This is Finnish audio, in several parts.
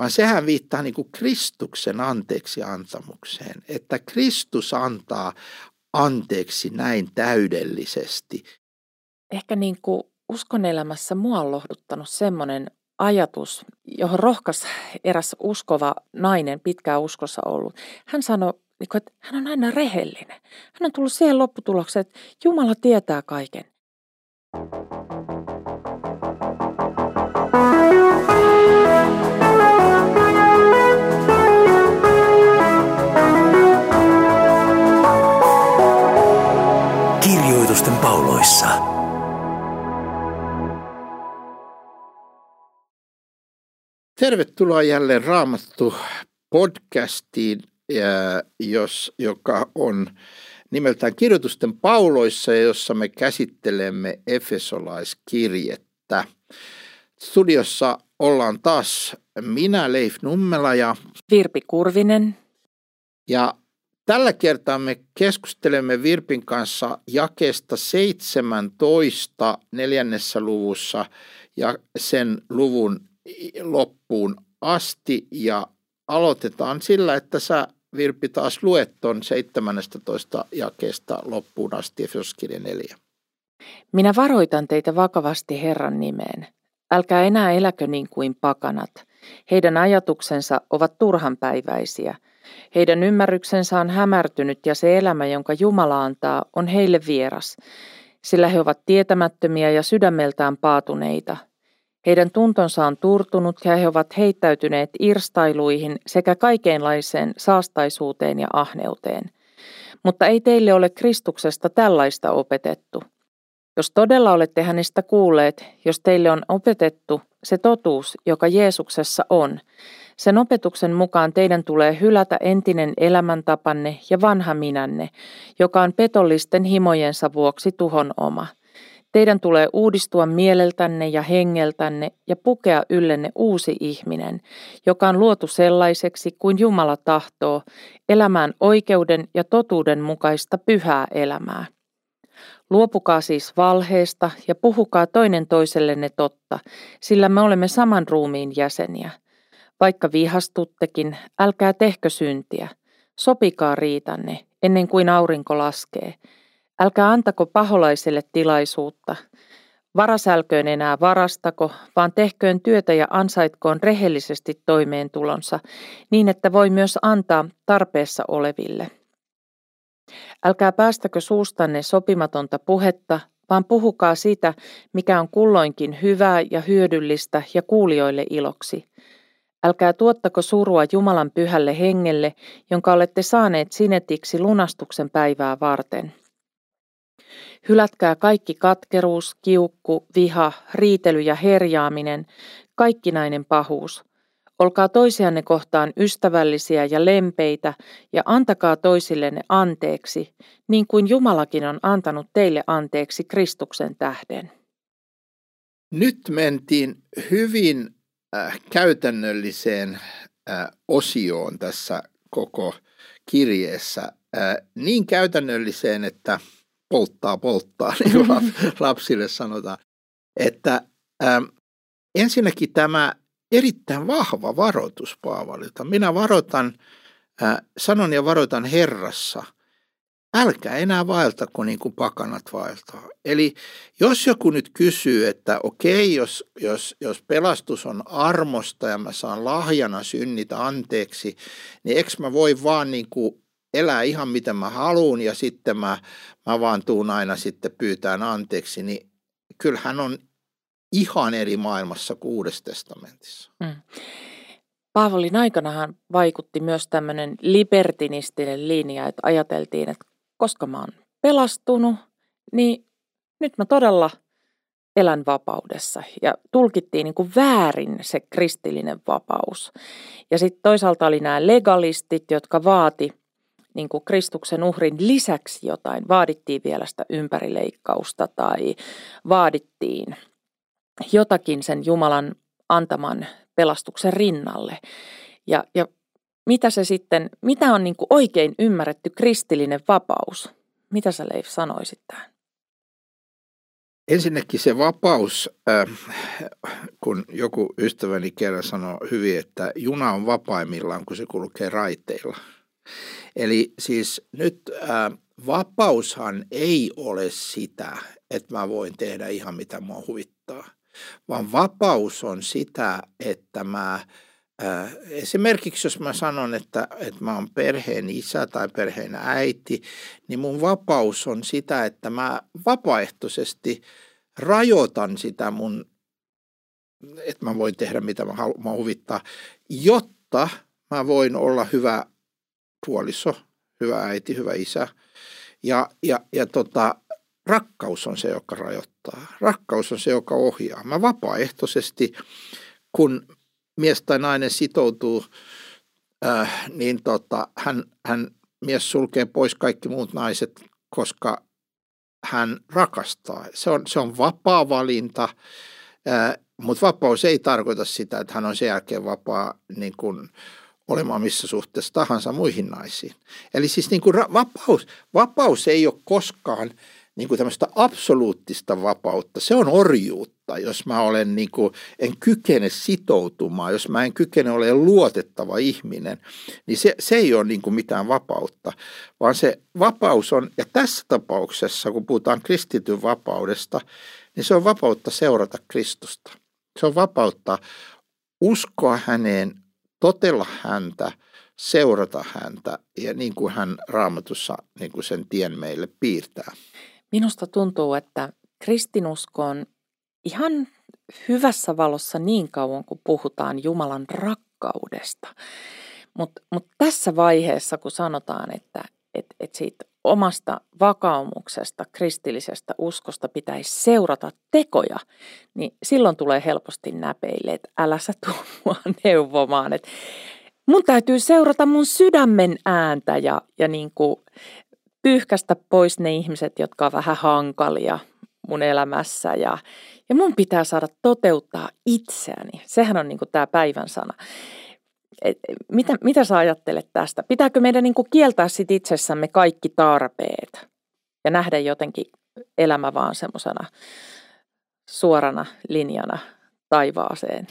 vaan sehän viittaa niin kuin Kristuksen anteeksi antamukseen, että Kristus antaa anteeksi näin täydellisesti. Ehkä niin kuin uskon elämässä mua on lohduttanut semmoinen ajatus, johon rohkas eräs uskova nainen, pitkään uskossa ollut. Hän sanoi, niin että hän on aina rehellinen. Hän on tullut siihen lopputulokseen, että Jumala tietää kaiken. Kirjoitusten Tervetuloa jälleen Raamattu podcastiin, jos, joka on nimeltään Kirjoitusten pauloissa, jossa me käsittelemme Efesolaiskirjettä. Studiossa ollaan taas minä, Leif Nummela ja Virpi Kurvinen. Ja tällä kertaa me keskustelemme Virpin kanssa jakeesta 17 neljännessä luvussa ja sen luvun loppuun asti ja aloitetaan sillä, että sä Virpi taas luet tuon 17 jakeesta loppuun asti Efesoskirja 4. Minä varoitan teitä vakavasti Herran nimeen. Älkää enää eläkö niin kuin pakanat. Heidän ajatuksensa ovat turhanpäiväisiä. Heidän ymmärryksensä on hämärtynyt ja se elämä, jonka Jumala antaa, on heille vieras, sillä he ovat tietämättömiä ja sydämeltään paatuneita – heidän tuntonsa on turtunut ja he ovat heittäytyneet irstailuihin sekä kaikenlaiseen saastaisuuteen ja ahneuteen. Mutta ei teille ole Kristuksesta tällaista opetettu. Jos todella olette hänestä kuulleet, jos teille on opetettu se totuus, joka Jeesuksessa on, sen opetuksen mukaan teidän tulee hylätä entinen elämäntapanne ja vanha minänne, joka on petollisten himojensa vuoksi tuhon oma – Teidän tulee uudistua mieleltänne ja hengeltänne ja pukea yllenne uusi ihminen, joka on luotu sellaiseksi kuin Jumala tahtoo, elämään oikeuden ja totuuden mukaista pyhää elämää. Luopukaa siis valheesta ja puhukaa toinen toisellenne totta, sillä me olemme saman ruumiin jäseniä. Vaikka vihastuttekin, älkää tehkö syntiä. Sopikaa riitanne ennen kuin aurinko laskee – Älkää antako paholaiselle tilaisuutta. Varasälköön enää varastako, vaan tehköön työtä ja ansaitkoon rehellisesti toimeentulonsa, niin että voi myös antaa tarpeessa oleville. Älkää päästäkö suustanne sopimatonta puhetta, vaan puhukaa sitä, mikä on kulloinkin hyvää ja hyödyllistä ja kuulijoille iloksi. Älkää tuottako surua Jumalan pyhälle hengelle, jonka olette saaneet sinetiksi lunastuksen päivää varten. Hylätkää kaikki katkeruus, kiukku, viha, riitely ja herjaaminen, kaikkinainen pahuus. Olkaa toisianne kohtaan ystävällisiä ja lempeitä ja antakaa toisillenne anteeksi, niin kuin Jumalakin on antanut teille anteeksi Kristuksen tähden. Nyt mentiin hyvin äh, käytännölliseen äh, osioon tässä koko kirjeessä. Äh, niin käytännölliseen, että – polttaa, polttaa, niin lapsille sanotaan. Että ähm, ensinnäkin tämä erittäin vahva varoitus Paavalilta. Minä varoitan, äh, sanon ja varoitan Herrassa, älkää enää vaeltako niin kuin pakanat vaeltaa. Eli jos joku nyt kysyy, että okei, jos, jos, jos pelastus on armosta ja mä saan lahjana synnitä anteeksi, niin eikö mä voi vaan niin kuin elää ihan mitä mä haluan ja sitten mä, mä vaan tuun aina sitten pyytään anteeksi, niin kyllähän on ihan eri maailmassa kuin Uudessa testamentissa. Mm. Paavolin aikanahan vaikutti myös tämmöinen libertinistinen linja, että ajateltiin, että koska mä oon pelastunut, niin nyt mä todella elän vapaudessa. Ja tulkittiin niin kuin väärin se kristillinen vapaus. Ja sitten toisaalta oli nämä legalistit, jotka vaati niin kuin Kristuksen uhrin lisäksi jotain. Vaadittiin vielä sitä ympärileikkausta tai vaadittiin jotakin sen Jumalan antaman pelastuksen rinnalle. Ja, ja mitä se sitten, mitä on niin kuin oikein ymmärretty kristillinen vapaus? Mitä sä Leif sanoisit tähän? ensinnäkin se vapaus, äh, kun joku ystäväni kerran sanoi hyvin, että juna on vapaimmillaan, kun se kulkee raiteilla. Eli siis nyt äh, vapaushan ei ole sitä, että mä voin tehdä ihan mitä mua huvittaa, vaan vapaus on sitä, että mä Äh, esimerkiksi jos mä sanon, että, että mä oon perheen isä tai perheen äiti, niin mun vapaus on sitä, että mä vapaaehtoisesti rajoitan sitä mun, että mä voin tehdä mitä mä, halu, mä huvittaa, jotta mä voin olla hyvä puoliso, hyvä äiti, hyvä isä. Ja, ja, ja tota, rakkaus on se, joka rajoittaa. Rakkaus on se, joka ohjaa. Mä vapaaehtoisesti, kun mies tai nainen sitoutuu, äh, niin tota, hän, hän, mies sulkee pois kaikki muut naiset, koska hän rakastaa. Se on, se on vapaa valinta, äh, mutta vapaus ei tarkoita sitä, että hän on sen jälkeen vapaa niin kuin, olemaan missä suhteessa tahansa muihin naisiin. Eli siis niin kuin vapaus, vapaus ei ole koskaan niin kuin tämmöistä absoluuttista vapautta. Se on orjuutta, jos mä olen niin kuin, en kykene sitoutumaan, jos mä en kykene olemaan luotettava ihminen, niin se, se ei ole niin kuin mitään vapautta, vaan se vapaus on, ja tässä tapauksessa, kun puhutaan kristityn vapaudesta, niin se on vapautta seurata Kristusta. Se on vapautta uskoa häneen, totella häntä, seurata häntä ja niin kuin hän raamatussa niin kuin sen tien meille piirtää. Minusta tuntuu, että kristinusko on ihan hyvässä valossa niin kauan, kun puhutaan Jumalan rakkaudesta. Mutta mut tässä vaiheessa, kun sanotaan, että et, et siitä omasta vakaumuksesta, kristillisestä uskosta pitäisi seurata tekoja, niin silloin tulee helposti näpeille, että älä sä tuu mua neuvomaan. Että mun täytyy seurata mun sydämen ääntä ja, ja niin kuin pyyhkästä pois ne ihmiset, jotka on vähän hankalia mun elämässä ja, ja mun pitää saada toteuttaa itseäni. Sehän on niin tämä päivän sana. Et, mitä, mitä sä ajattelet tästä? Pitääkö meidän niin kieltää sit itsessämme kaikki tarpeet ja nähdä jotenkin elämä vaan semmoisena suorana linjana taivaaseen?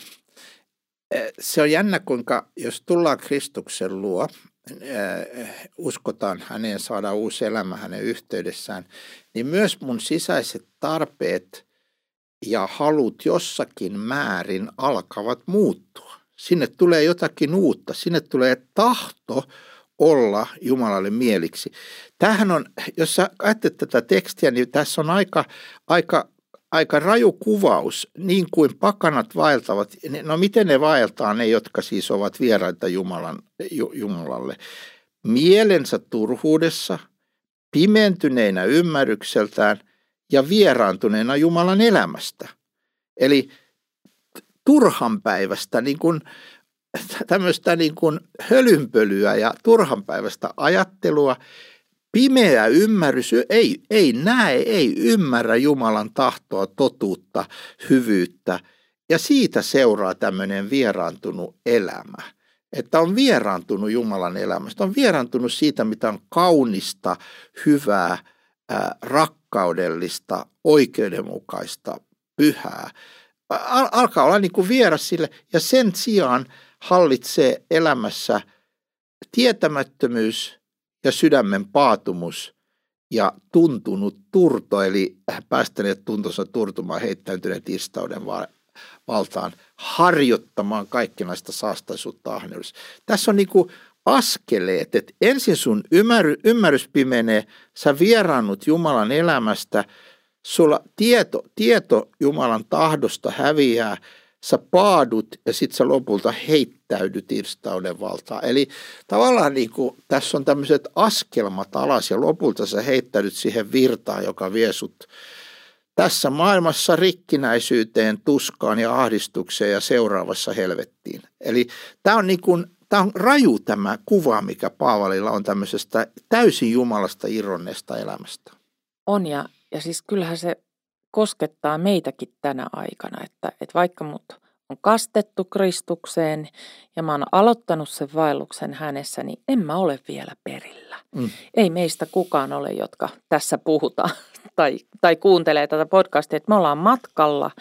Se on jännä, kuinka jos tullaan Kristuksen luo, Äh, uskotaan häneen, saada uusi elämä hänen yhteydessään, niin myös mun sisäiset tarpeet ja halut jossakin määrin alkavat muuttua. Sinne tulee jotakin uutta, sinne tulee tahto olla Jumalalle mieliksi. Tämähän on, jos sä ajattelet tätä tekstiä, niin tässä on aika, aika aika raju kuvaus, niin kuin pakanat vaeltavat. No miten ne vaeltaa, ne jotka siis ovat vieraita Jumalan, Jumalalle? Mielensä turhuudessa, pimentyneinä ymmärrykseltään ja vieraantuneena Jumalan elämästä. Eli turhan päivästä niin kuin, tämmöistä niin kuin hölynpölyä ja turhan päivästä ajattelua Pimeä ymmärrys ei, ei näe, ei ymmärrä Jumalan tahtoa, totuutta, hyvyyttä. Ja siitä seuraa tämmöinen vieraantunut elämä. Että on vieraantunut Jumalan elämästä, on vieraantunut siitä, mitä on kaunista, hyvää, rakkaudellista, oikeudenmukaista, pyhää. Al- alkaa olla niin kuin vieras sille ja sen sijaan hallitsee elämässä tietämättömyys – ja sydämen paatumus ja tuntunut turto, eli päästäneet tuntonsa turtumaan heittäytyneet istauden valtaan, harjoittamaan kaikkinaista saastaisuutta ahneudessa. Tässä on niin kuin askeleet, että ensin sun ymmärry, ymmärrys pimenee, sä vieraannut Jumalan elämästä, sulla tieto, tieto Jumalan tahdosta häviää, sä paadut ja sitten sä lopulta heittäydyt irstauden valtaan. Eli tavallaan niin kuin, tässä on tämmöiset askelmat alas ja lopulta sä heittäydyt siihen virtaan, joka vie sut tässä maailmassa rikkinäisyyteen, tuskaan ja ahdistukseen ja seuraavassa helvettiin. Eli tämä on, niin kuin, tämä on raju tämä kuva, mikä Paavalilla on tämmöisestä täysin Jumalasta irronneesta elämästä. On ja, ja siis kyllähän se koskettaa meitäkin tänä aikana, että, että vaikka mut on kastettu Kristukseen ja mä oon aloittanut sen vaelluksen hänessä, niin en mä ole vielä perillä. Mm. Ei meistä kukaan ole, jotka tässä puhutaan tai, tai kuuntelee tätä podcastia, että me ollaan matkalla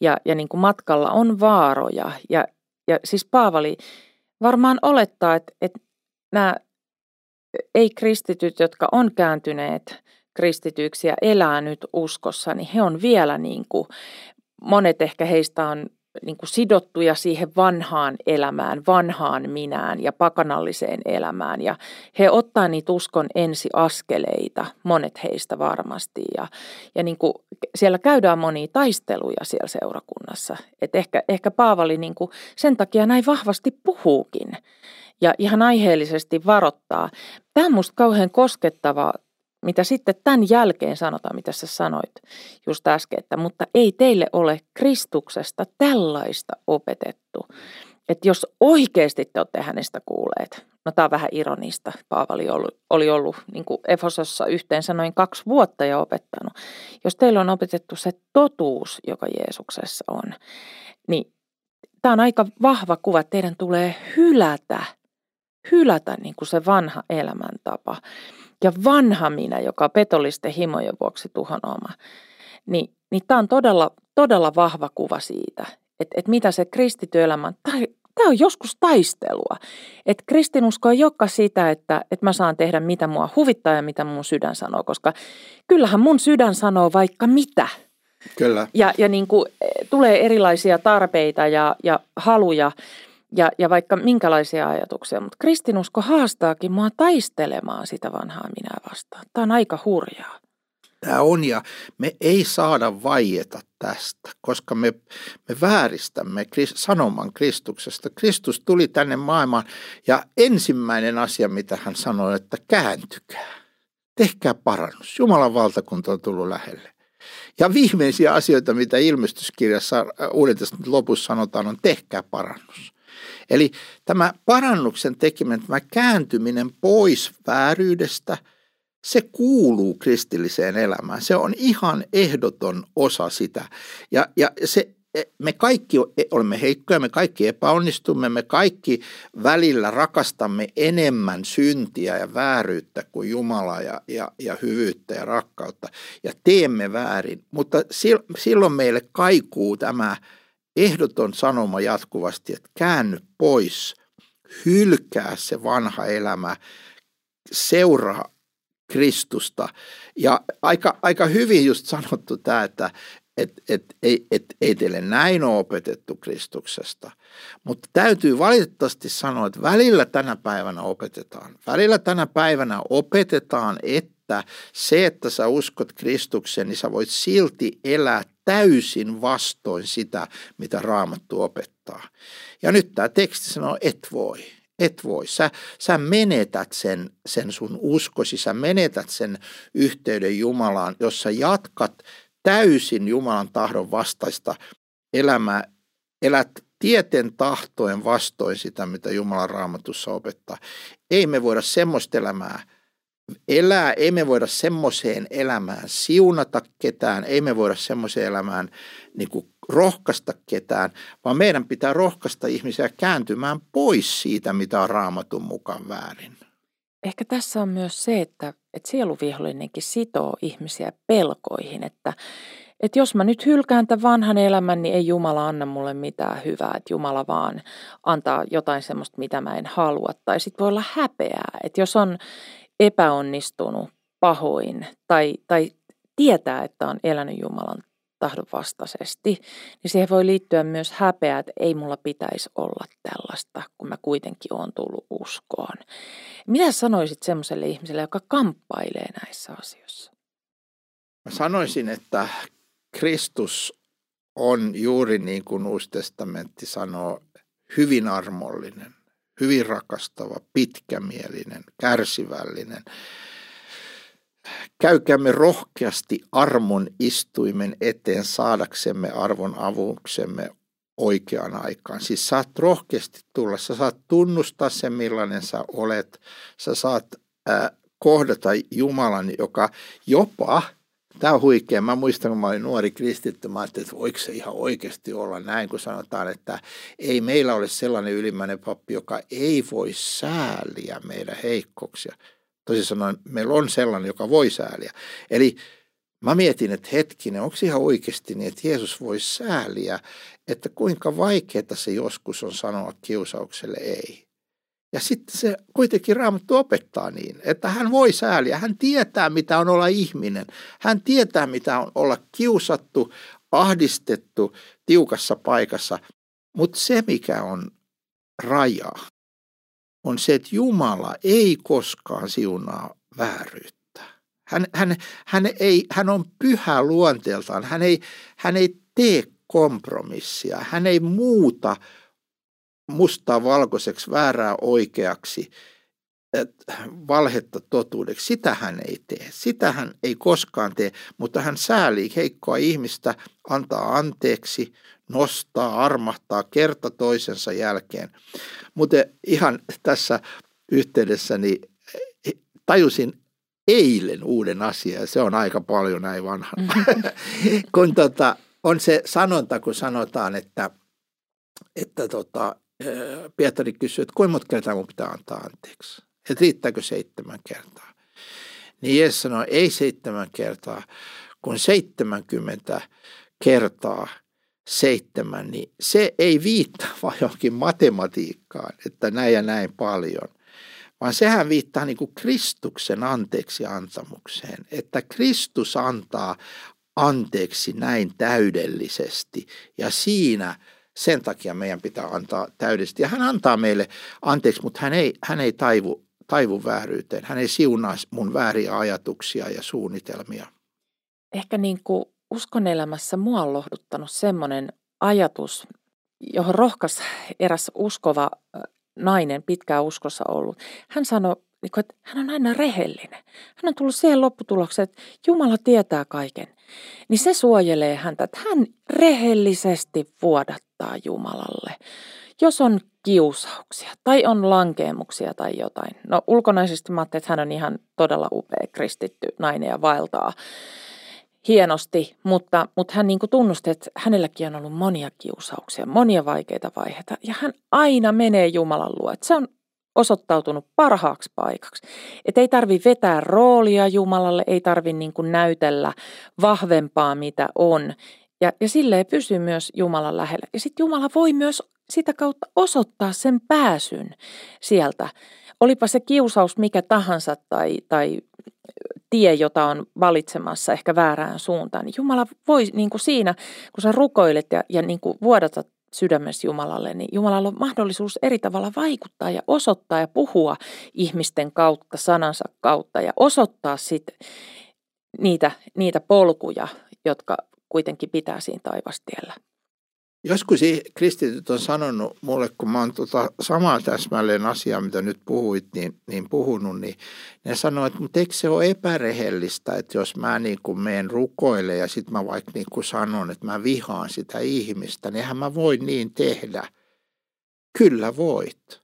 ja, ja niin kuin matkalla on vaaroja. Ja, ja siis Paavali varmaan olettaa, että, että nämä ei-kristityt, jotka on kääntyneet kristityiksi ja elää nyt uskossa, niin he on vielä niin kuin, monet ehkä heistä on niin kuin sidottuja siihen vanhaan elämään, vanhaan minään ja pakanalliseen elämään. Ja he ottaa niitä uskon ensiaskeleita, monet heistä varmasti. Ja, ja niin kuin siellä käydään monia taisteluja siellä seurakunnassa. Et ehkä, ehkä Paavali niin kuin sen takia näin vahvasti puhuukin ja ihan aiheellisesti varoittaa. Tämä on minusta kauhean koskettava mitä sitten tämän jälkeen sanotaan, mitä sä sanoit just äsken, että mutta ei teille ole Kristuksesta tällaista opetettu. Että jos oikeasti te olette hänestä kuulleet, no tämä on vähän ironista, Paavali oli ollut, oli ollut niin kuin Efosossa yhteensä noin kaksi vuotta ja opettanut. Jos teille on opetettu se totuus, joka Jeesuksessa on, niin tämä on aika vahva kuva, että teidän tulee hylätä, hylätä niin kuin se vanha elämäntapa ja vanha minä, joka petollisten himojen vuoksi tuhon oma, niin, niin tämä on todella, todella vahva kuva siitä, että, että mitä se kristityöelämä. Tämä on joskus taistelua. Että kristinusko ei olekaan sitä, että, että mä saan tehdä mitä mua huvittaa ja mitä mun sydän sanoo, koska kyllähän mun sydän sanoo vaikka mitä. Kyllä. Ja, ja niin kuin, e, tulee erilaisia tarpeita ja, ja haluja ja, ja vaikka minkälaisia ajatuksia, mutta kristinusko haastaakin mua taistelemaan sitä vanhaa minä vastaan. Tämä on aika hurjaa. Tämä on ja me ei saada vaieta tästä, koska me, me vääristämme sanoman Kristuksesta. Kristus tuli tänne maailmaan ja ensimmäinen asia, mitä hän sanoi, että kääntykää, tehkää parannus. Jumalan valtakunta on tullut lähelle. Ja viimeisiä asioita, mitä ilmestyskirjassa Uuden lopussa sanotaan, on tehkää parannus. Eli tämä parannuksen tekeminen, tämä kääntyminen pois vääryydestä, se kuuluu kristilliseen elämään. Se on ihan ehdoton osa sitä. Ja, ja se, me kaikki olemme heikkoja, me kaikki epäonnistumme, me kaikki välillä rakastamme enemmän syntiä ja vääryyttä kuin Jumalaa ja, ja, ja hyvyyttä ja rakkautta ja teemme väärin. Mutta silloin meille kaikuu tämä ehdoton sanoma jatkuvasti, että käänny pois, hylkää se vanha elämä, seuraa Kristusta. Ja aika, aika hyvin just sanottu tämä, että et, et, et, et, ei teille näin ole opetettu Kristuksesta. Mutta täytyy valitettavasti sanoa, että välillä tänä päivänä opetetaan. Välillä tänä päivänä opetetaan, että se, että sä uskot Kristukseen, niin sä voit silti elää täysin vastoin sitä, mitä Raamattu opettaa. Ja nyt tämä teksti sanoo, et voi. Et voi. Sä, sä menetät sen, sen sun uskosi, sä menetät sen yhteyden Jumalaan, jos sä jatkat täysin Jumalan tahdon vastaista elämää, elät tieten tahtoen vastoin sitä, mitä Jumalan raamatussa opettaa. Ei me voida semmoista elämää elää, ei me voida semmoiseen elämään siunata ketään, ei me voida semmoiseen elämään niin kuin rohkaista ketään, vaan meidän pitää rohkaista ihmisiä kääntymään pois siitä, mitä on raamatun mukaan väärin. Ehkä tässä on myös se, että, että sieluvihollinenkin sitoo ihmisiä pelkoihin, että, että jos mä nyt hylkään tämän vanhan elämän, niin ei Jumala anna mulle mitään hyvää, että Jumala vaan antaa jotain semmoista, mitä mä en halua. Tai sitten voi olla häpeää, että jos on epäonnistunut pahoin tai, tai tietää, että on elänyt Jumalan tahdon vastaisesti, niin siihen voi liittyä myös häpeä, että ei mulla pitäisi olla tällaista, kun mä kuitenkin oon tullut uskoon. Mitä sanoisit semmoiselle ihmiselle, joka kamppailee näissä asioissa? Mä sanoisin, että Kristus on juuri niin kuin Uusi testamentti sanoo, hyvin armollinen hyvin rakastava, pitkämielinen, kärsivällinen. Käykäämme rohkeasti armon istuimen eteen saadaksemme arvon avuksemme oikeaan aikaan. Siis saat rohkeasti tulla, sä saat tunnustaa sen millainen sä olet, sä saat äh, kohdata Jumalan, joka jopa Tämä on huikea. Mä muistan, kun mä olin nuori kristitty, mä ajattelin, että voiko se ihan oikeasti olla näin, kun sanotaan, että ei meillä ole sellainen ylimmäinen pappi, joka ei voi sääliä meidän heikkouksia. Toisin sanoen, meillä on sellainen, joka voi sääliä. Eli mä mietin, että hetkinen, onko ihan oikeasti niin, että Jeesus voi sääliä, että kuinka vaikeaa se joskus on sanoa kiusaukselle ei. Ja sitten se kuitenkin Raamattu opettaa niin, että hän voi sääliä. Hän tietää, mitä on olla ihminen. Hän tietää, mitä on olla kiusattu, ahdistettu, tiukassa paikassa. Mutta se, mikä on raja, on se, että Jumala ei koskaan siunaa vääryyttä. Hän, hän, hän, ei, hän on pyhä luonteeltaan. Hän ei, hän ei tee kompromissia. Hän ei muuta mustaa valkoiseksi, väärää oikeaksi, valhetta totuudeksi. Sitä hän ei tee. Sitä hän ei koskaan tee, mutta hän säälii heikkoa ihmistä, antaa anteeksi, nostaa, armahtaa kerta toisensa jälkeen. Mutta ihan tässä yhteydessä niin tajusin eilen uuden asian, se on aika paljon näin vanha. Mm-hmm. kun tota, on se sanonta, kun sanotaan, että, että tota, Pietari kysyy, että kuinka monta kertaa mun pitää antaa anteeksi? Että riittääkö seitsemän kertaa? Niin Jeesus sanoi, ei seitsemän kertaa, kun 70 kertaa seitsemän, niin se ei viittaa vain johonkin matematiikkaan, että näin ja näin paljon, vaan sehän viittaa niin kuin Kristuksen anteeksi antamukseen, että Kristus antaa anteeksi näin täydellisesti ja siinä – sen takia meidän pitää antaa täydellisesti. Ja hän antaa meille anteeksi, mutta hän ei, hän ei taivu, taivu vääryyteen. Hän ei siunaa mun vääriä ajatuksia ja suunnitelmia. Ehkä niin kuin uskon elämässä mua on lohduttanut semmoinen ajatus, johon rohkas eräs uskova nainen, pitkään uskossa ollut. Hän sanoi, niin että hän on aina rehellinen. Hän on tullut siihen lopputulokseen, että Jumala tietää kaiken. Niin se suojelee häntä, että hän rehellisesti vuodattaa Jumalalle. Jos on kiusauksia tai on lankeemuksia tai jotain. No ulkonaisesti mä ajattelin, että hän on ihan todella upea kristitty nainen ja vaeltaa hienosti, mutta, mutta hän niin tunnusti, että hänelläkin on ollut monia kiusauksia, monia vaikeita vaiheita ja hän aina menee Jumalan luo. Että se on osoittautunut parhaaksi paikaksi. Et ei tarvi vetää roolia Jumalalle, ei tarvi niin näytellä vahvempaa mitä on. Ja, ja silleen pysyy myös Jumalan lähellä. Ja sitten Jumala voi myös sitä kautta osoittaa sen pääsyn sieltä. Olipa se kiusaus mikä tahansa tai, tai tie, jota on valitsemassa ehkä väärään suuntaan, niin Jumala voi niin kuin siinä, kun sä rukoilet ja, ja niin kuin vuodatat sydämessä Jumalalle, niin Jumalalla on mahdollisuus eri tavalla vaikuttaa ja osoittaa ja puhua ihmisten kautta, sanansa kautta ja osoittaa sitten niitä, niitä polkuja, jotka kuitenkin pitää siinä taivastiellä. Joskus kristityt on sanonut mulle, kun mä oon tota samaa täsmälleen asiaa, mitä nyt puhuit, niin, niin puhunut, niin ne sanoo, että mutta eikö se ole epärehellistä, että jos mä niin kuin meen rukoille ja sitten mä vaikka niin kuin sanon, että mä vihaan sitä ihmistä, niin eihän mä voi niin tehdä. Kyllä voit.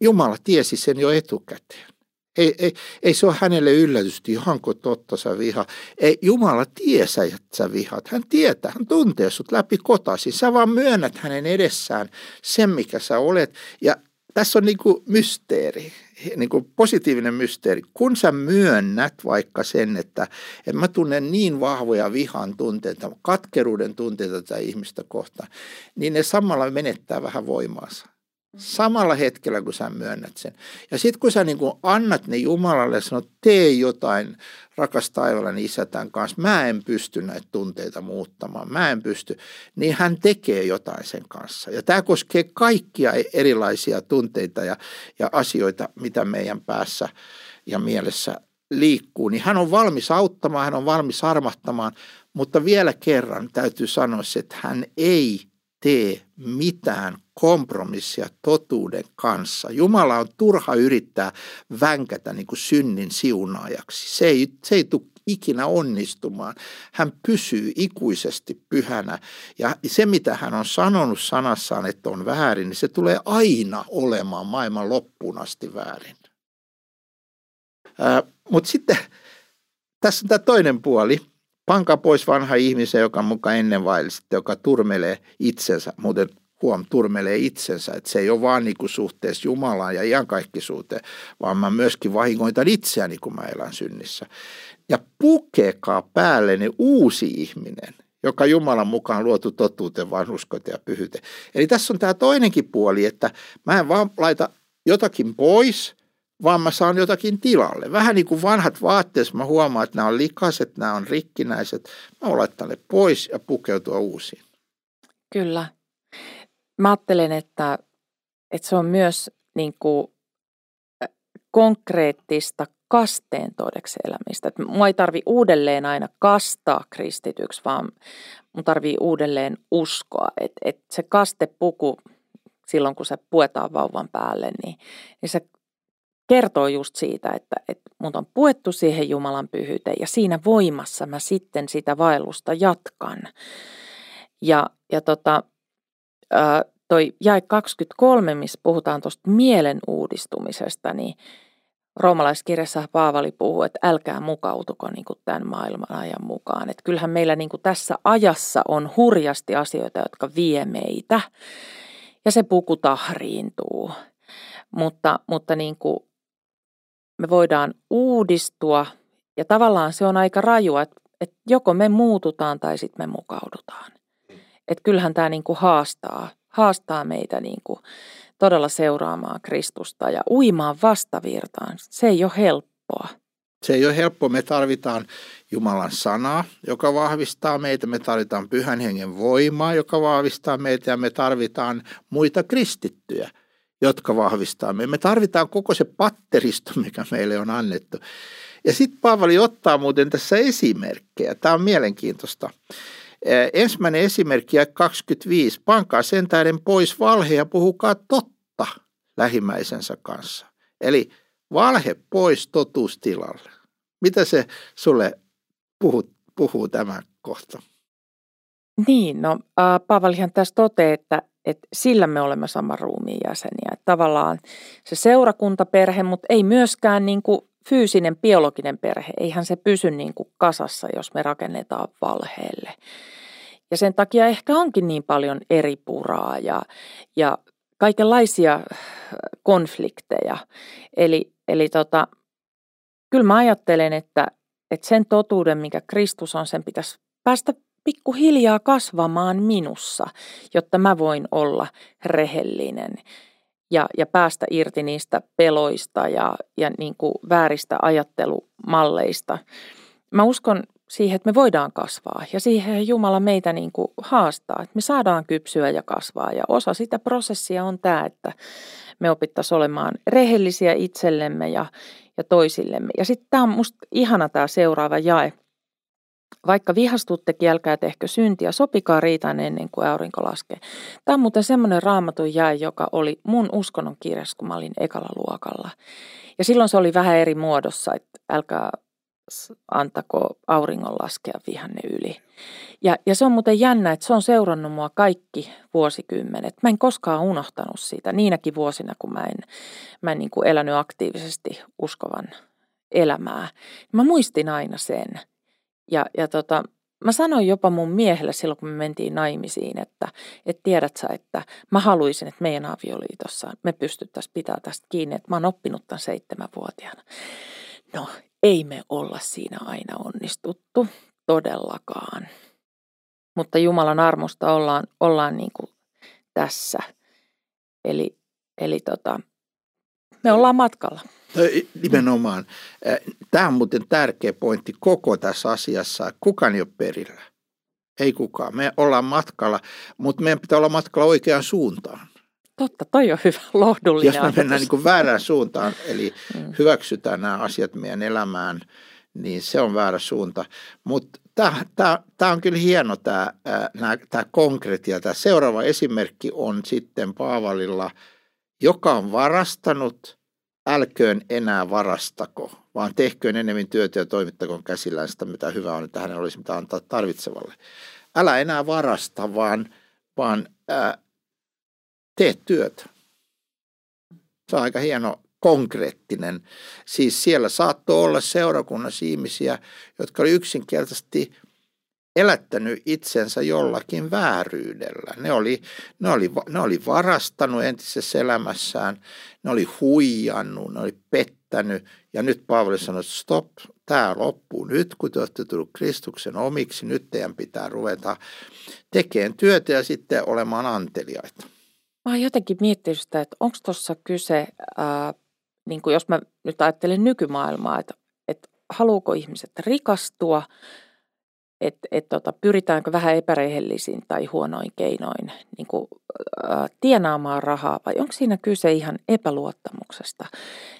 Jumala tiesi sen jo etukäteen. Ei, ei, ei se ole hänelle yllätys, ihanko totta sä viha. Ei, Jumala tiesä, että sä vihat. Hän tietää, hän tuntee sut läpi kotasi. Sä vaan myönnät hänen edessään sen, mikä sä olet. Ja tässä on niinku mysteeri, niinku positiivinen mysteeri. Kun sä myönnät vaikka sen, että, että mä tunnen niin vahvoja vihan tunteita, katkeruuden tunteita tätä ihmistä kohtaan, niin ne samalla menettää vähän voimaansa. Samalla hetkellä, kun sä myönnät sen. Ja sitten kun sä niin kun annat ne Jumalalle ja sanot, tee jotain, rakas taivallani isä tämän kanssa, mä en pysty näitä tunteita muuttamaan, mä en pysty, niin hän tekee jotain sen kanssa. Ja tämä koskee kaikkia erilaisia tunteita ja, ja asioita, mitä meidän päässä ja mielessä liikkuu, niin hän on valmis auttamaan, hän on valmis armahtamaan, mutta vielä kerran täytyy sanoa se, että hän ei tee mitään kompromissia totuuden kanssa. Jumala on turha yrittää vänkätä niin kuin synnin siunaajaksi. Se ei, se ei tule ikinä onnistumaan. Hän pysyy ikuisesti pyhänä ja se mitä hän on sanonut sanassaan, että on väärin, niin se tulee aina olemaan maailman loppuun asti väärin. Mutta sitten tässä on tämä toinen puoli, pankaa pois vanha ihmisen, joka mukaan ennen vaillisitte, joka turmelee itsensä, muuten huom, turmelee itsensä, että se ei ole vaan niin kuin suhteessa Jumalaan ja iankaikkisuuteen, vaan mä myöskin vahingoitan itseäni, kun mä elän synnissä. Ja pukekaa päälleni uusi ihminen, joka Jumalan mukaan luotu totuuteen, vanhuskote ja pyhyte. Eli tässä on tämä toinenkin puoli, että mä en vaan laita jotakin pois, vaan mä saan jotakin tilalle. Vähän niin kuin vanhat vaatteet, mä huomaan, että nämä on likaiset, nämä on rikkinäiset. Mä voin laittaa ne pois ja pukeutua uusiin. Kyllä. Mä ajattelen, että, että se on myös niin kuin konkreettista kasteen todeksi elämistä. Että mua ei tarvi uudelleen aina kastaa kristityksi, vaan mun tarvii uudelleen uskoa. Että että se kastepuku silloin, kun se puetaan vauvan päälle, niin, niin se kertoo just siitä, että, että mut on puettu siihen Jumalan pyhyyteen ja siinä voimassa mä sitten sitä vaellusta jatkan. Ja, ja tota, toi jäi 23, missä puhutaan tuosta mielen uudistumisesta, niin roomalaiskirjassa Paavali puhuu, että älkää mukautuko niin kuin tämän maailman ajan mukaan. Että kyllähän meillä niin kuin tässä ajassa on hurjasti asioita, jotka vie meitä ja se puku tahriintuu. Mutta, mutta niin kuin me voidaan uudistua ja tavallaan se on aika rajua, että, että joko me muututaan tai sitten me mukaudutaan. Että kyllähän tämä niin kuin haastaa, haastaa meitä niin kuin todella seuraamaan Kristusta ja uimaan vastavirtaan. Se ei ole helppoa. Se ei ole helppoa. Me tarvitaan Jumalan sanaa, joka vahvistaa meitä. Me tarvitaan pyhän hengen voimaa, joka vahvistaa meitä ja me tarvitaan muita kristittyjä, jotka vahvistaa meitä. Me tarvitaan koko se patteristo, mikä meille on annettu. Ja sitten Paavali ottaa muuten tässä esimerkkejä. Tämä on mielenkiintoista. Ensimmäinen esimerkki 25. Pankaa sen tähden pois valhe ja puhukaa totta lähimmäisensä kanssa. Eli valhe pois totuustilalle. Mitä se sulle puhuu, puhuu tämä kohta? Niin, no Paavalihan tässä toteaa, että, että sillä me olemme saman ruumiin jäseniä. Että tavallaan se seurakuntaperhe, mutta ei myöskään niin kuin fyysinen, biologinen perhe, eihän se pysy niin kuin kasassa, jos me rakennetaan valheelle. Ja sen takia ehkä onkin niin paljon eri puraa ja, ja kaikenlaisia konflikteja. Eli, eli tota, kyllä mä ajattelen, että, että sen totuuden, mikä Kristus on, sen pitäisi päästä pikkuhiljaa kasvamaan minussa, jotta mä voin olla rehellinen ja, ja päästä irti niistä peloista ja, ja niin kuin vääristä ajattelumalleista. Mä uskon siihen, että me voidaan kasvaa ja siihen Jumala meitä niin kuin haastaa, että me saadaan kypsyä ja kasvaa. Ja osa sitä prosessia on tämä, että me opittaisiin olemaan rehellisiä itsellemme ja, ja toisillemme. Ja sitten tämä on musta ihana tämä seuraava jae. Vaikka vihastuttekin, älkää tehkö syntiä, sopikaa riitaan ennen kuin aurinko laskee. Tämä on muuten semmoinen raamatun jae, joka oli mun uskonnon kirjassa, kun mä olin ekalla luokalla. Ja silloin se oli vähän eri muodossa, että älkää antako auringon laskea vihanne yli. Ja, ja se on muuten jännä, että se on seurannut mua kaikki vuosikymmenet. Mä en koskaan unohtanut siitä niinäkin vuosina, kun mä en, mä en niin kuin elänyt aktiivisesti uskovan elämää. Mä muistin aina sen. Ja, ja tota, mä sanoin jopa mun miehelle silloin, kun me mentiin naimisiin, että, että tiedät sä, että mä haluaisin, että meidän avioliitossa me pystyttäisiin pitää tästä kiinni, että mä oon oppinut tämän seitsemänvuotiaana. No, ei me olla siinä aina onnistuttu todellakaan. Mutta Jumalan armosta ollaan, ollaan niin kuin tässä. Eli, eli tota, me ollaan matkalla. Nimenomaan. Tämä on muuten tärkeä pointti koko tässä asiassa. Kukaan ei ole perillä. Ei kukaan. Me ollaan matkalla, mutta meidän pitää olla matkalla oikeaan suuntaan. Totta, toi on hyvä lohdullinen Jos me mennään niin kuin väärään suuntaan, eli mm. hyväksytään nämä asiat meidän elämään, niin se on väärä suunta. Mutta tämä on kyllä hieno tämä, konkreettia. Tämä seuraava esimerkki on sitten Paavalilla, joka on varastanut, älköön enää varastako, vaan tehköön enemmän työtä ja toimittakoon käsillään sitä, mitä hyvää on, että hänellä olisi mitä antaa tarvitsevalle. Älä enää varasta, vaan, vaan ää, tee työtä. Se on aika hieno konkreettinen. Siis siellä saattoi olla seurakunnassa ihmisiä, jotka oli yksinkertaisesti elättänyt itsensä jollakin vääryydellä. Ne oli, ne oli, ne oli varastanut entisessä elämässään, ne oli huijannut, ne oli pettänyt. Ja nyt Paavali sanoi, että stop, tämä loppuu nyt, kun te olette tullut Kristuksen omiksi. Nyt teidän pitää ruveta tekemään työtä ja sitten olemaan anteliaita. Mä oon jotenkin miettinyt sitä, että onko tuossa kyse, ää, niin kuin jos mä nyt ajattelen nykymaailmaa, että, että haluuko ihmiset rikastua – että et tota, pyritäänkö vähän epärehellisiin tai huonoin keinoin niin kuin, ä, tienaamaan rahaa vai onko siinä kyse ihan epäluottamuksesta,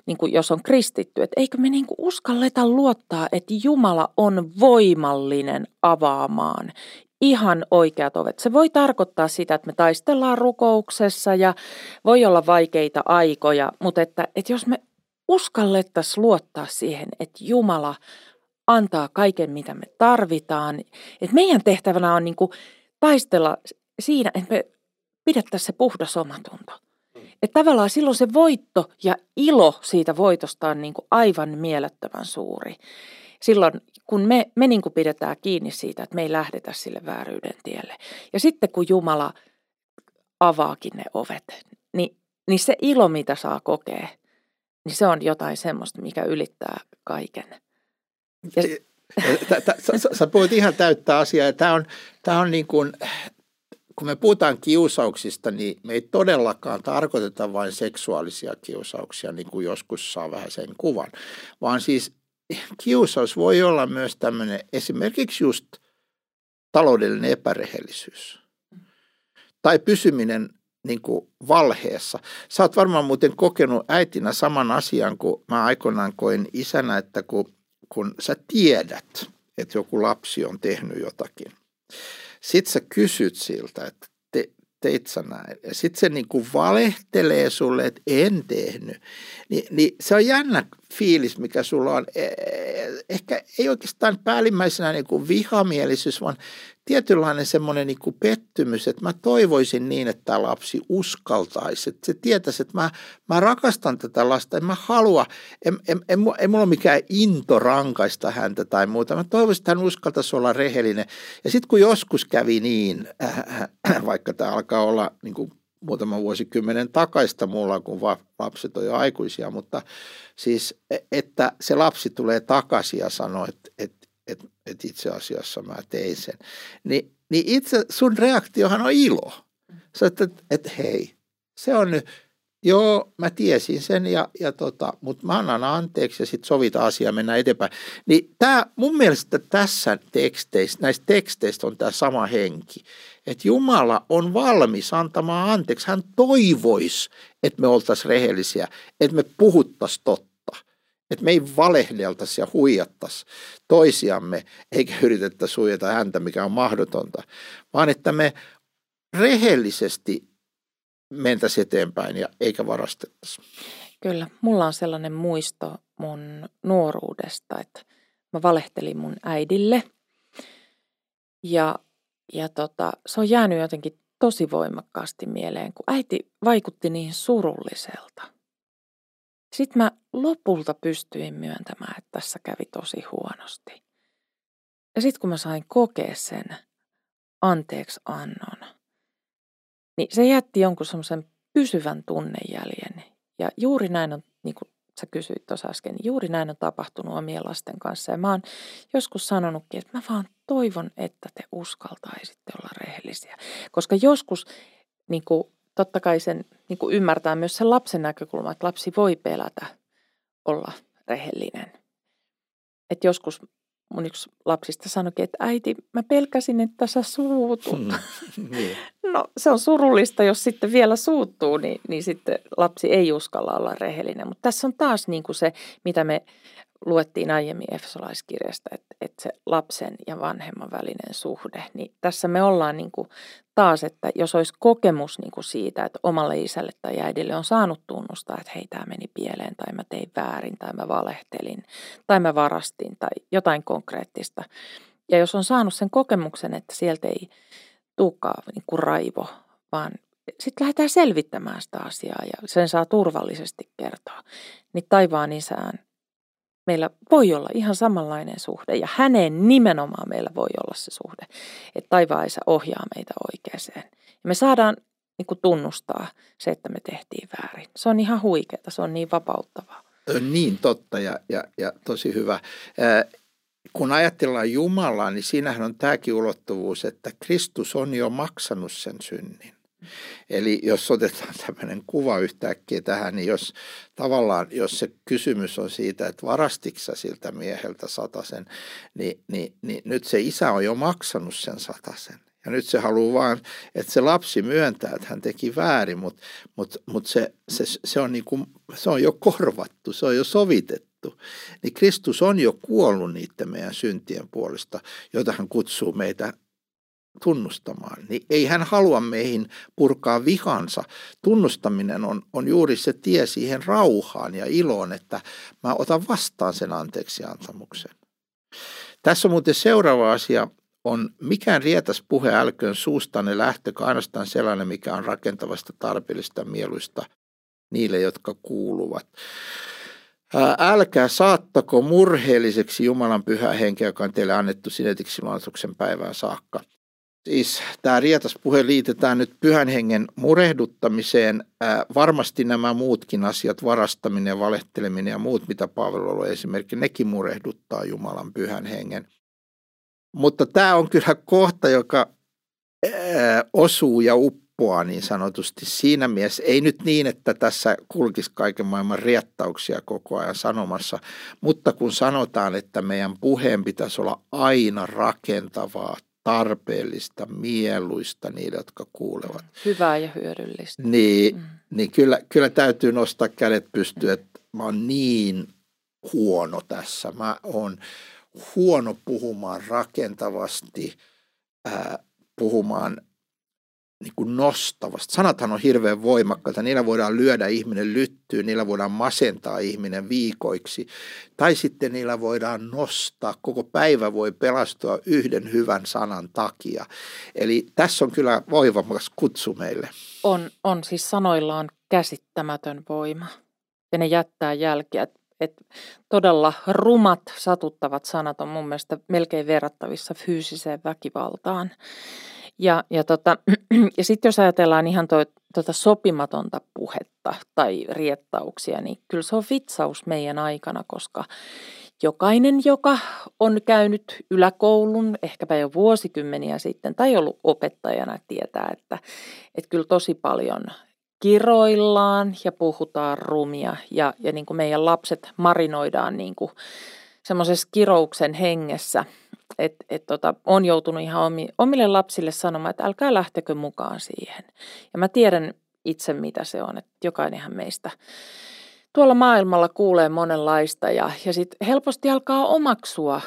niin kuin jos on kristitty, että eikö me niin kuin uskalleta luottaa, että Jumala on voimallinen avaamaan ihan oikeat ovet. Se voi tarkoittaa sitä, että me taistellaan rukouksessa ja voi olla vaikeita aikoja, mutta että, että jos me uskallettaisiin luottaa siihen, että Jumala antaa kaiken, mitä me tarvitaan. Et meidän tehtävänä on niin kuin taistella siinä, että me pidettäisiin se puhdas omatunto. Että tavallaan silloin se voitto ja ilo siitä voitosta on niin kuin aivan mielettömän suuri. Silloin kun me, me niin kuin pidetään kiinni siitä, että me ei lähdetä sille vääryyden tielle. Ja sitten kun Jumala avaakin ne ovet, niin, niin se ilo, mitä saa kokea, niin se on jotain semmoista, mikä ylittää kaiken. Ja... Sä, puhut ihan täyttä asiaa. Tämä on, tämä on niin kuin, kun me puhutaan kiusauksista, niin me ei todellakaan tarkoiteta vain seksuaalisia kiusauksia, niin kuin joskus saa vähän sen kuvan, vaan siis kiusaus voi olla myös tämmöinen esimerkiksi just taloudellinen epärehellisyys tai pysyminen niin kuin valheessa. Sä oot varmaan muuten kokenut äitinä saman asian kuin mä aikoinaan koin isänä, että kun kun sä tiedät, että joku lapsi on tehnyt jotakin, sit sä kysyt siltä, että te, teit sä näin. Ja sit se niin kuin valehtelee sulle, että en tehnyt. Ni, niin se on jännä fiilis, mikä sulla on. E, e, ehkä ei oikeastaan päällimmäisenä niin kuin vihamielisyys, vaan tietynlainen semmoinen niin kuin pettymys, että mä toivoisin niin, että tämä lapsi uskaltaisi, että se tietäisi, että mä, mä rakastan tätä lasta, en mä halua, en, en, en, en mulla ole mikään into rankaista häntä tai muuta, mä toivoisin, että hän uskaltaisi olla rehellinen. Ja sitten kun joskus kävi niin, äh, äh, vaikka tämä alkaa olla niin kuin muutama vuosikymmenen takaista mulla, kun lapset on jo aikuisia, mutta siis, e, että se lapsi tulee takaisin ja sanoo, että, että että et itse asiassa mä tein sen. Ni, niin itse sun reaktiohan on ilo. Sä että, että hei, se on nyt, joo, mä tiesin sen, ja, ja tota, mutta mä annan anteeksi ja sitten sovita asia mennä eteenpäin. Niin tämä mun mielestä tässä teksteissä, näistä teksteistä on tämä sama henki. Että Jumala on valmis antamaan anteeksi. Hän toivoisi, että me oltaisiin rehellisiä, että me puhuttaisiin totta että me ei valehdeltaisi ja huijattaisi toisiamme, eikä yritettäisi huijata häntä, mikä on mahdotonta, vaan että me rehellisesti mentäisiin eteenpäin ja eikä varastettaisi. Kyllä, mulla on sellainen muisto mun nuoruudesta, että mä valehtelin mun äidille ja, ja tota, se on jäänyt jotenkin tosi voimakkaasti mieleen, kun äiti vaikutti niin surulliselta. Sitten mä lopulta pystyin myöntämään, että tässä kävi tosi huonosti. Ja sitten kun mä sain kokea sen anteeksi annon, niin se jätti jonkun semmoisen pysyvän tunnejäljen. Ja juuri näin on, niin kuin sä kysyit tuossa äsken, niin juuri näin on tapahtunut omien lasten kanssa. Ja mä oon joskus sanonutkin, että mä vaan toivon, että te uskaltaisitte olla rehellisiä. Koska joskus niin kuin totta kai sen niin kuin ymmärtää myös sen lapsen näkökulma, että lapsi voi pelätä olla rehellinen. Et joskus mun yksi lapsista sanoikin, että äiti, mä pelkäsin, että sä suutut. Mm, niin. No se on surullista, jos sitten vielä suuttuu, niin, niin sitten lapsi ei uskalla olla rehellinen. Mutta tässä on taas niin kuin se, mitä me luettiin aiemmin Efesolaiskirjasta, että, että se lapsen ja vanhemman välinen suhde, niin tässä me ollaan niin kuin taas, että jos olisi kokemus niin kuin siitä, että omalle isälle tai äidille on saanut tunnustaa, että hei tämä meni pieleen tai mä tein väärin tai mä valehtelin tai mä varastin tai jotain konkreettista. Ja jos on saanut sen kokemuksen, että sieltä ei tulekaan niin kuin raivo, vaan sitten lähdetään selvittämään sitä asiaa ja sen saa turvallisesti kertoa, niin taivaan isään meillä voi olla ihan samanlainen suhde ja häneen nimenomaan meillä voi olla se suhde, että taivaan ohjaa meitä oikeeseen. Ja me saadaan niin kuin tunnustaa se, että me tehtiin väärin. Se on ihan huikeaa, se on niin vapauttavaa. Niin totta ja, ja, ja tosi hyvä. Kun ajatellaan Jumalaa, niin siinähän on tämäkin ulottuvuus, että Kristus on jo maksanut sen synnin. Eli jos otetaan tämmöinen kuva yhtäkkiä tähän, niin jos tavallaan, jos se kysymys on siitä, että varastiksa siltä mieheltä satasen, niin, niin, niin nyt se isä on jo maksanut sen satasen. Ja nyt se haluaa vaan, että se lapsi myöntää, että hän teki väärin, mutta, mutta, mutta se, se, se, on niin kuin, se on jo korvattu, se on jo sovitettu. Niin Kristus on jo kuollut niiden meidän syntien puolesta, joita hän kutsuu meitä tunnustamaan. Niin ei hän halua meihin purkaa vihansa. Tunnustaminen on, on juuri se tie siihen rauhaan ja iloon, että mä otan vastaan sen anteeksi antamuksen. Tässä on muuten seuraava asia, on mikään rietas puhe älköön suustanne lähtökö ainoastaan sellainen, mikä on rakentavasta, tarpeellista, mieluista niille, jotka kuuluvat. Älkää saattako murheelliseksi Jumalan pyhä henkeä, joka on teille annettu sinetiksi päivään saakka. Siis tämä rietas puhe liitetään nyt pyhän hengen murehduttamiseen. Ää, varmasti nämä muutkin asiat, varastaminen valehteleminen ja muut, mitä Paavalo on esimerkki, nekin murehduttaa Jumalan pyhän hengen. Mutta tämä on kyllä kohta, joka ää, osuu ja uppoaa niin sanotusti siinä mielessä. Ei nyt niin, että tässä kulkisi kaiken maailman riettauksia koko ajan sanomassa, mutta kun sanotaan, että meidän puheen pitäisi olla aina rakentavaa, tarpeellista, mieluista niille, jotka kuulevat. Hyvää ja hyödyllistä. Niin, mm. niin kyllä, kyllä täytyy nostaa kädet pystyyn, että mä oon niin huono tässä. Mä oon huono puhumaan rakentavasti, ää, puhumaan niin kuin nostavasti. Sanathan on hirveän voimakkaita. Niillä voidaan lyödä ihminen lyttyyn, niillä voidaan masentaa ihminen viikoiksi. Tai sitten niillä voidaan nostaa. Koko päivä voi pelastua yhden hyvän sanan takia. Eli tässä on kyllä voimakas kutsu meille. On, on siis sanoillaan käsittämätön voima. Ja ne jättää jälkiä. Et todella rumat, satuttavat sanat on mun mielestä melkein verrattavissa fyysiseen väkivaltaan. Ja, ja, tota, ja sitten jos ajatellaan ihan toi, tota sopimatonta puhetta tai riettauksia, niin kyllä se on vitsaus meidän aikana, koska jokainen, joka on käynyt yläkoulun ehkäpä jo vuosikymmeniä sitten tai ollut opettajana, tietää, että, että kyllä tosi paljon kiroillaan ja puhutaan rumia ja, ja niin kuin meidän lapset marinoidaan niin kuin semmoisessa kirouksen hengessä, että et tota, on joutunut ihan omi, omille lapsille sanomaan, että älkää lähtekö mukaan siihen. Ja mä tiedän itse, mitä se on, että jokainenhan meistä tuolla maailmalla kuulee monenlaista ja, ja sitten helposti alkaa omaksua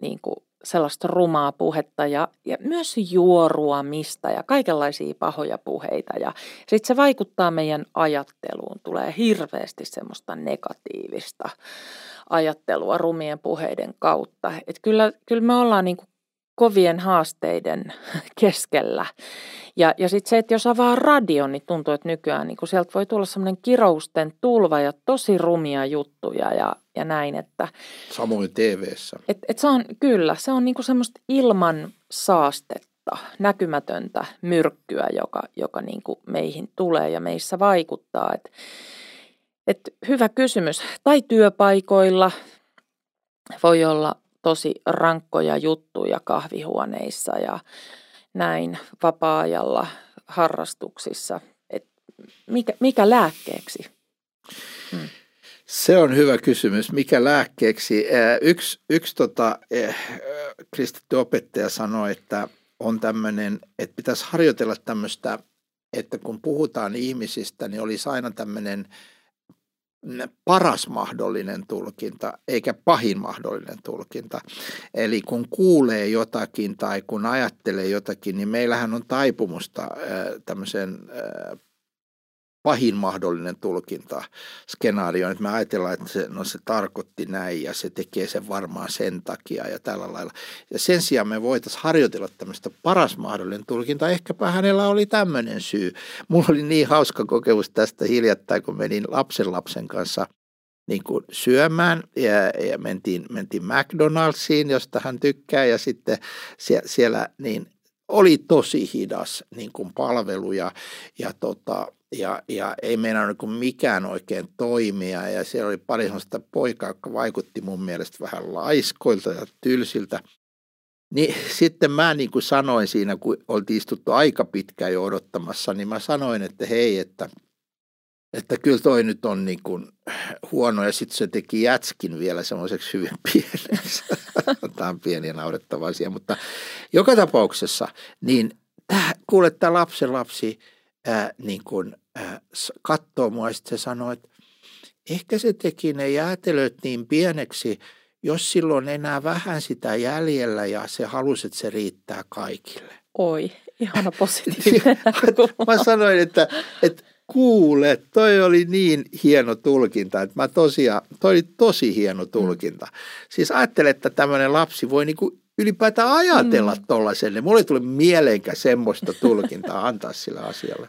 niin kuin sellaista rumaa puhetta ja, ja myös juoruamista ja kaikenlaisia pahoja puheita. Ja sitten se vaikuttaa meidän ajatteluun, tulee hirveästi semmoista negatiivista ajattelua rumien puheiden kautta. Et kyllä, kyllä me ollaan niin kuin kovien haasteiden keskellä. Ja, ja sitten se, että jos avaa radion, niin tuntuu, että nykyään niin sieltä voi tulla semmoinen kirousten tulva ja tosi rumia juttuja ja, ja näin. Että, Samoin TV-ssä. Et, et se on, kyllä, se on niin semmoista ilman saastetta, näkymätöntä myrkkyä, joka, joka niin meihin tulee ja meissä vaikuttaa. Et, et hyvä kysymys. Tai työpaikoilla voi olla tosi rankkoja juttuja kahvihuoneissa ja näin vapaa-ajalla harrastuksissa. Et mikä, mikä lääkkeeksi? Hmm. Se on hyvä kysymys. Mikä lääkkeeksi? Yksi, yksi tota, kristitty opettaja sanoi, että on tämmöinen, että pitäisi harjoitella tämmöistä, että kun puhutaan ihmisistä, niin olisi aina tämmöinen – paras mahdollinen tulkinta, eikä pahin mahdollinen tulkinta. Eli kun kuulee jotakin tai kun ajattelee jotakin, niin meillähän on taipumusta tämmöiseen pahin mahdollinen tulkinta skenaario, että me ajatellaan, että se, no se tarkoitti näin ja se tekee sen varmaan sen takia ja tällä lailla. Ja sen sijaan me voitaisiin harjoitella tämmöistä paras mahdollinen tulkinta. Ehkäpä hänellä oli tämmöinen syy. Mulla oli niin hauska kokemus tästä hiljattain, kun menin lapsen lapsen kanssa niin kuin syömään ja, ja mentiin, mentiin McDonald'siin, josta hän tykkää ja sitten siellä, siellä niin oli tosi hidas niin kuin palvelu ja, ja, tota, ja, ja ei meinannut niin mikään oikein toimia ja siellä oli pari sellaista poikaa, jotka vaikutti mun mielestä vähän laiskoilta ja tylsiltä. Niin sitten mä niin kuin sanoin siinä, kun oltiin istuttu aika pitkään jo odottamassa, niin mä sanoin, että hei, että, että kyllä toi nyt on niin kuin huono. Ja sitten se teki jätskin vielä semmoiseksi hyvin pieneksi. tämä on pieni ja naurettava asia, mutta joka tapauksessa, niin kuule, tämä lapsen lapsi ää, niin kuin, ää, katsoo mua ja sitten se sanoo, että ehkä se teki ne jäätelöt niin pieneksi, jos silloin enää vähän sitä jäljellä ja se halusi, että se riittää kaikille. Oi, ihana positiivinen. mä sanoin, että, että kuule, toi oli niin hieno tulkinta, että mä tosiaan, toi oli tosi hieno mm. tulkinta. Mm. Siis ajattele, että tämmöinen lapsi voi niinku ylipäätään ajatella mm. tollaiselle. Mulle ei tule mieleenkään semmoista tulkintaa antaa sillä asialle.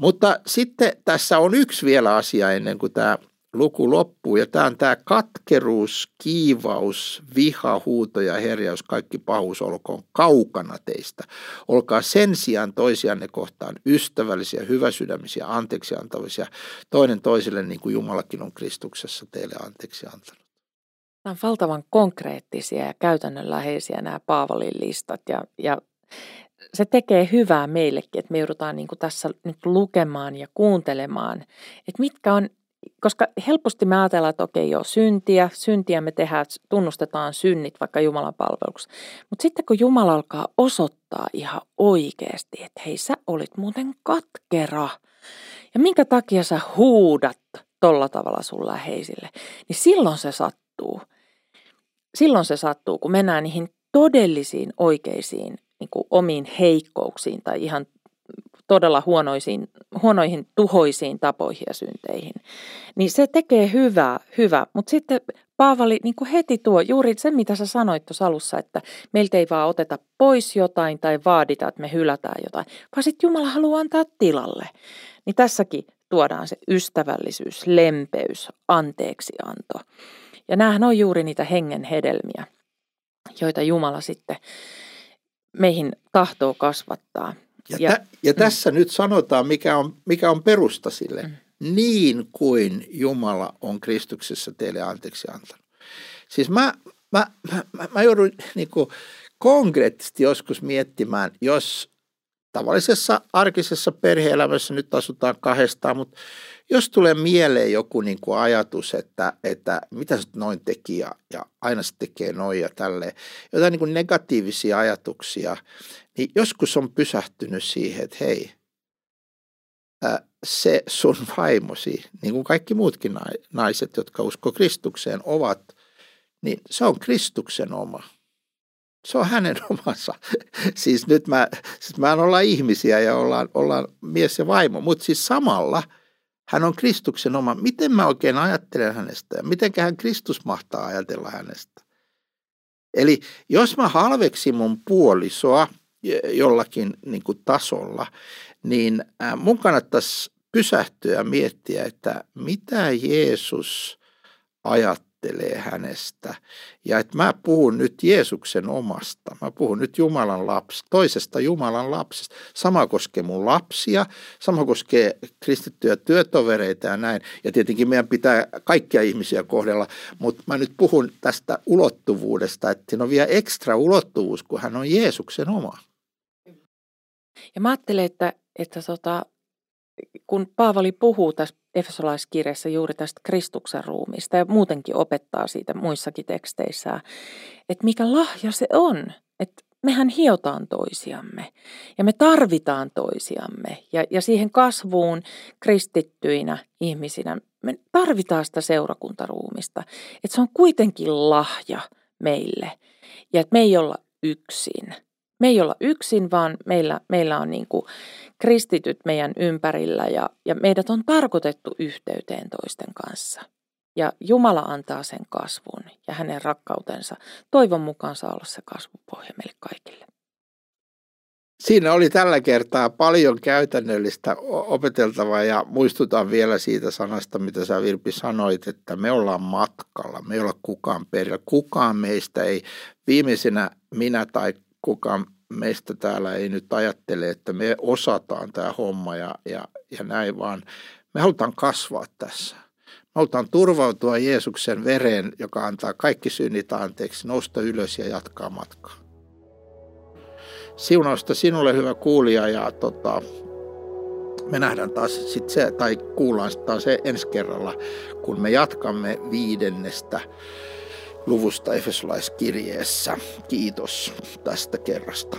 Mutta sitten tässä on yksi vielä asia ennen kuin tämä luku loppuu. Ja tämä on tämä katkeruus, kiivaus, viha, huuto ja herjaus, kaikki pahuus olkoon kaukana teistä. Olkaa sen sijaan toisianne kohtaan ystävällisiä, hyväsydämisiä, anteeksi antavisia, toinen toiselle niin kuin Jumalakin on Kristuksessa teille anteeksi antanut. Nämä on valtavan konkreettisia ja käytännönläheisiä nämä Paavalin listat ja, ja se tekee hyvää meillekin, että me joudutaan niin kuin tässä nyt lukemaan ja kuuntelemaan, että mitkä on, koska helposti me ajatellaan, että okei joo, syntiä, syntiä me tehdään, tunnustetaan synnit vaikka Jumalan palveluksi. Mutta sitten kun Jumala alkaa osoittaa ihan oikeasti, että hei sä olit muuten katkera ja minkä takia sä huudat tolla tavalla sun läheisille, niin silloin se sattuu. Silloin se sattuu, kun mennään niihin todellisiin oikeisiin niin kuin omiin heikkouksiin tai ihan todella huonoisiin, huonoihin tuhoisiin tapoihin ja synteihin. Niin se tekee hyvää, hyvä. Mutta sitten Paavali niin heti tuo juuri se, mitä sä sanoit tuossa alussa, että meiltä ei vaan oteta pois jotain tai vaadita, että me hylätään jotain, vaan sitten Jumala haluaa antaa tilalle. Niin tässäkin tuodaan se ystävällisyys, lempeys, anteeksianto. Ja näähän on juuri niitä hengen hedelmiä, joita Jumala sitten meihin tahtoo kasvattaa. Ja, ja, tä, ja mm. tässä nyt sanotaan, mikä on, mikä on perusta sille. Mm. Niin kuin Jumala on Kristuksessa teille anteeksi antanut. Siis mä, mä, mä, mä, mä joudun niin kuin konkreettisesti joskus miettimään, jos tavallisessa arkisessa perheelämässä nyt asutaan kahdestaan, mutta jos tulee mieleen joku niin kuin ajatus, että, että mitä se noin teki ja, ja aina se tekee noin ja tälleen, jotain niin kuin negatiivisia ajatuksia, niin joskus on pysähtynyt siihen, että hei, se sun vaimosi, niin kuin kaikki muutkin naiset, jotka usko Kristukseen ovat, niin se on Kristuksen oma. Se on hänen omansa. siis nyt mä, siis mä ollaan ihmisiä ja ollaan, ollaan mies ja vaimo, mutta siis samalla – hän on Kristuksen oma. Miten mä oikein ajattelen hänestä ja miten hän Kristus mahtaa ajatella hänestä? Eli jos mä halveksin mun puolisoa jollakin niin kuin tasolla, niin mun kannattaisi pysähtyä ja miettiä, että mitä Jeesus ajattelee ajattelee hänestä. Ja että mä puhun nyt Jeesuksen omasta. Mä puhun nyt Jumalan lapsi, toisesta Jumalan lapsesta. Sama koskee mun lapsia, sama koskee kristittyjä työtovereita ja näin. Ja tietenkin meidän pitää kaikkia ihmisiä kohdella, mutta mä nyt puhun tästä ulottuvuudesta, että siinä on vielä ekstra ulottuvuus, kun hän on Jeesuksen oma. Ja mä ajattelen, että, että tota, kun Paavali puhuu tässä Efesolaiskirjassa juuri tästä Kristuksen ruumista ja muutenkin opettaa siitä muissakin teksteissä, että mikä lahja se on, että mehän hiotaan toisiamme ja me tarvitaan toisiamme ja, ja siihen kasvuun kristittyinä ihmisinä me tarvitaan sitä seurakuntaruumista, että se on kuitenkin lahja meille ja että me ei olla yksin – me ei olla yksin, vaan meillä, meillä on niin kuin kristityt meidän ympärillä ja, ja meidät on tarkoitettu yhteyteen toisten kanssa. ja Jumala antaa sen kasvun ja hänen rakkautensa toivon mukaan saa olla se kasvupohja meille kaikille. Siinä oli tällä kertaa paljon käytännöllistä opeteltavaa ja muistutan vielä siitä sanasta, mitä sä Virpi sanoit, että me ollaan matkalla, me ei olla kukaan perillä. Kukaan meistä ei, viimeisenä minä tai kukaan meistä täällä ei nyt ajattele, että me osataan tämä homma ja, ja, ja näin, vaan me halutaan kasvaa tässä. Me halutaan turvautua Jeesuksen vereen, joka antaa kaikki synnit anteeksi, nousta ylös ja jatkaa matkaa. Siunausta sinulle hyvä kuulija ja tota, me nähdään taas sit se, tai kuullaan taas se ensi kerralla, kun me jatkamme viidennestä luvusta Efesolaiskirjeessä. Kiitos tästä kerrasta.